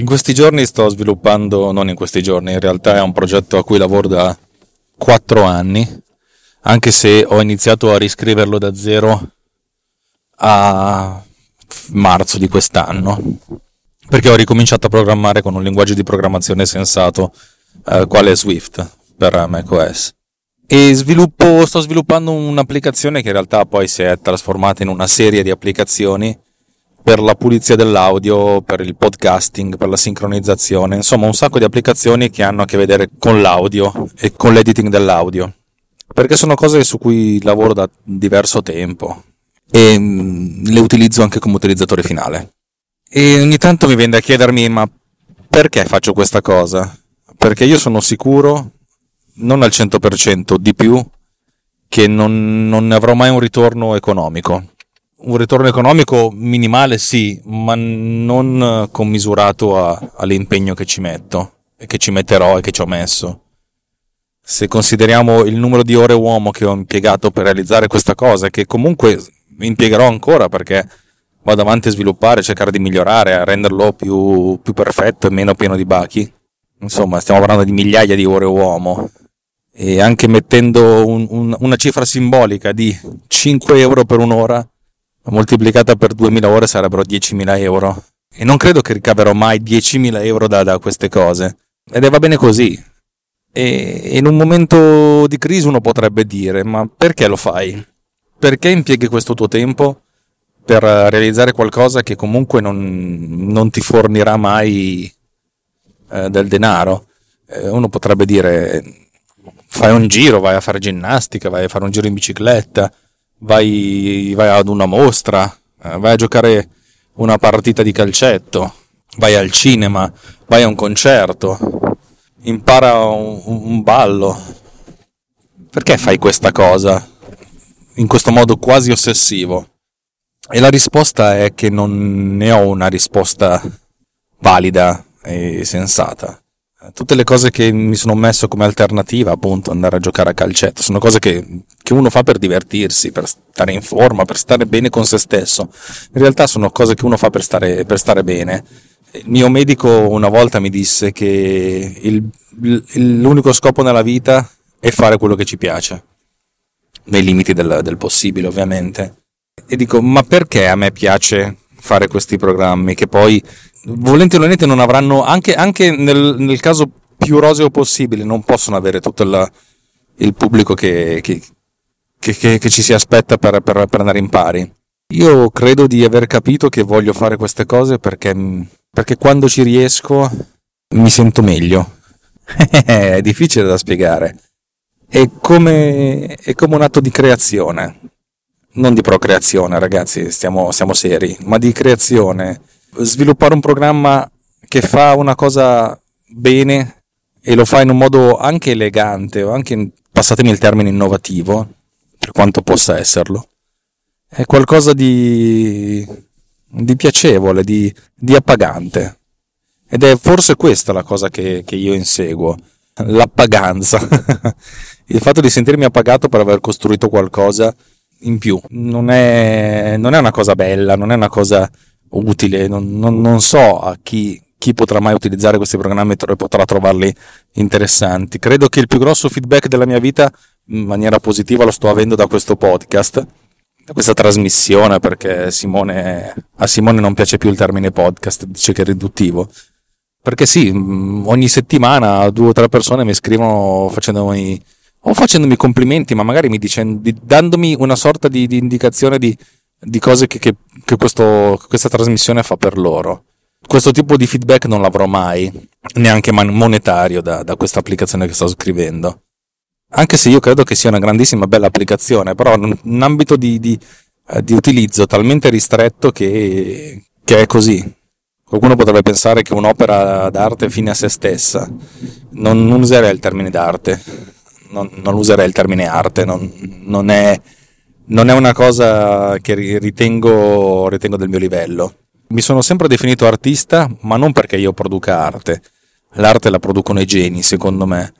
In questi giorni sto sviluppando, non in questi giorni, in realtà è un progetto a cui lavoro da 4 anni, anche se ho iniziato a riscriverlo da zero a marzo di quest'anno, perché ho ricominciato a programmare con un linguaggio di programmazione sensato, eh, quale Swift per macOS. E sviluppo, sto sviluppando un'applicazione che in realtà poi si è trasformata in una serie di applicazioni per la pulizia dell'audio, per il podcasting, per la sincronizzazione, insomma un sacco di applicazioni che hanno a che vedere con l'audio e con l'editing dell'audio, perché sono cose su cui lavoro da diverso tempo e mm, le utilizzo anche come utilizzatore finale. E ogni tanto mi viene a chiedermi ma perché faccio questa cosa? Perché io sono sicuro, non al 100% di più, che non, non ne avrò mai un ritorno economico un ritorno economico minimale sì, ma non commisurato a, all'impegno che ci metto e che ci metterò e che ci ho messo. Se consideriamo il numero di ore uomo che ho impiegato per realizzare questa cosa, che comunque impiegherò ancora perché vado avanti a sviluppare, cercare di migliorare, a renderlo più, più perfetto e meno pieno di bachi. Insomma, stiamo parlando di migliaia di ore uomo. E anche mettendo un, un, una cifra simbolica di 5 euro per un'ora, moltiplicata per 2000 ore sarebbero 10.000 euro. E non credo che ricaverò mai 10.000 euro da, da queste cose. Ed è va bene così. E in un momento di crisi uno potrebbe dire, ma perché lo fai? Perché impieghi questo tuo tempo per realizzare qualcosa che comunque non, non ti fornirà mai eh, del denaro? Eh, uno potrebbe dire, fai un giro, vai a fare ginnastica, vai a fare un giro in bicicletta, vai, vai ad una mostra, eh, vai a giocare una partita di calcetto, vai al cinema, vai a un concerto, impara un, un ballo. Perché fai questa cosa in questo modo quasi ossessivo? E la risposta è che non ne ho una risposta valida e sensata tutte le cose che mi sono messo come alternativa, appunto, andare a giocare a calcetto, sono cose che, che, uno fa per divertirsi, per stare in forma, per stare bene con se stesso. In realtà sono cose che uno fa per stare, per stare bene. Il mio medico una volta mi disse che il, l'unico scopo nella vita è fare quello che ci piace, nei limiti del, del possibile, ovviamente. E dico, ma perché a me piace fare questi programmi che poi volenti o nolenti non avranno, anche, anche nel, nel, caso più roseo possibile, non possono avere tutto il, il pubblico che, che, che, che, ci si aspetta per, per, per, andare in pari. Io credo di aver capito che voglio fare queste cose perché, perché quando ci riesco mi sento meglio. è difficile da spiegare. È come, è come un atto di creazione. Non di procreazione, ragazzi, stiamo, stiamo seri, ma di creazione sviluppare un programma che fa una cosa bene e lo fa in un modo anche elegante o anche, passatemi il termine, innovativo, per quanto possa esserlo, è qualcosa di, di piacevole, di, di, appagante. Ed è forse questa la cosa che, che io inseguo, l'appaganza, il fatto di sentirmi appagato per aver costruito qualcosa in più. Non è, non è una cosa bella, non è una cosa utile, non, non, non so a chi, chi, potrà mai utilizzare questi programmi e potrà trovarli interessanti. Credo che il più grosso feedback della mia vita in maniera positiva lo sto avendo da questo podcast, da questa trasmissione, perché Simone, a Simone non piace più il termine podcast, dice che è riduttivo. Perché sì, mm, ogni settimana due o tre persone mi scrivono facendomi, o facendomi complimenti, ma magari mi dicendo, dandomi una sorta di, di indicazione di, di cose che, che, che questo, questa trasmissione fa per loro. Questo tipo di feedback non l'avrò mai neanche monetario da, da questa applicazione che sto scrivendo. Anche se io credo che sia una grandissima bella applicazione, però un ambito di, di, eh, di utilizzo talmente ristretto che, che è così. Qualcuno potrebbe pensare che un'opera d'arte è fine a se stessa. Non, non userei il termine d'arte, non, non, userei il termine arte, non, non, è, non è una cosa che ritengo, ritengo del mio livello. Mi sono sempre definito artista, ma non perché io produca arte. L'arte la producono i geni, secondo me.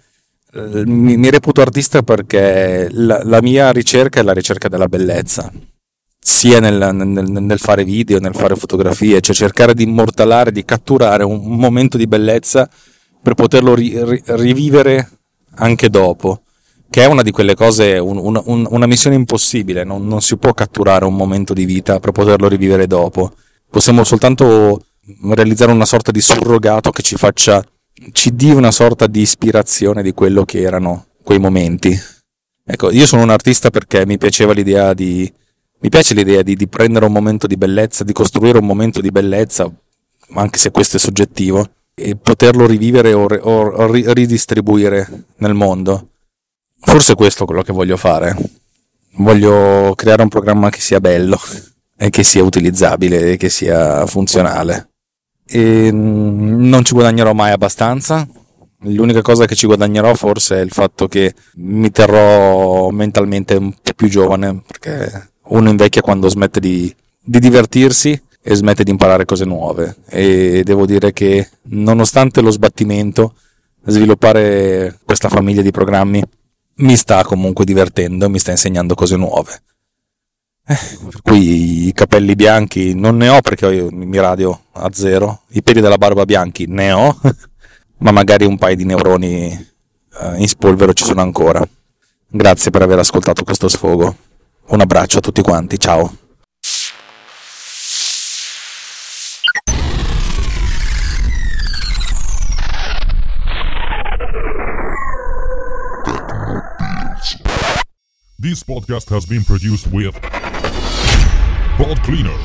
Mi, mi reputo artista perché la, la mia ricerca è la ricerca della bellezza sia nel, nel, nel, fare video, nel fare fotografie, cioè cercare di immortalare, di catturare un, momento di bellezza per poterlo ri, ri, rivivere anche dopo, che è una di quelle cose, un, un, una missione impossibile, non, non, si può catturare un momento di vita per poterlo rivivere dopo, possiamo soltanto realizzare una sorta di surrogato che ci faccia, ci dia una sorta di ispirazione di quello che erano quei momenti. Ecco, io sono un artista perché mi piaceva l'idea di mi piace l'idea di, di, prendere un momento di bellezza, di costruire un momento di bellezza, anche se questo è soggettivo, e poterlo rivivere o, o, o ridistribuire nel mondo. Forse questo è quello che voglio fare. Voglio creare un programma che sia bello e che sia utilizzabile e che sia funzionale. E mm, non ci guadagnerò mai abbastanza. L'unica cosa che ci guadagnerò forse è il fatto che mi terrò mentalmente un po' più giovane, perché uno invecchia quando smette di, di divertirsi e smette di imparare cose nuove. E devo dire che nonostante lo sbattimento sviluppare questa famiglia di programmi mi sta comunque divertendo mi sta insegnando cose nuove. Eh, per cui i capelli bianchi non ne ho perché ho mi radio a zero i peli della barba bianchi ne ho ma magari un paio di neuroni eh, in spolvero ci sono ancora. Grazie per aver ascoltato questo sfogo. Un abbraccio a tutti quanti, ciao. This podcast has been produced with Pod Cleaner.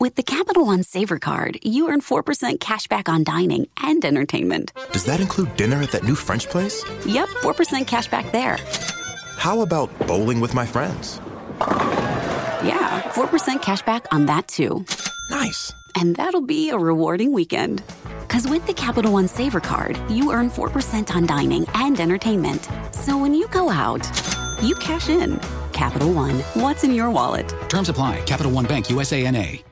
With the Capital One Saver card, you earn 4% cash back on dining and entertainment. Does that include dinner at that new French place? Yep, 4% cash back there. How about bowling with my friends? Yeah, 4% cash back on that too. Nice. And that'll be a rewarding weekend. Because with the Capital One Saver card, you earn 4% on dining and entertainment. So when you go out, you cash in. Capital One, what's in your wallet? Terms apply. Capital One Bank, USA NA.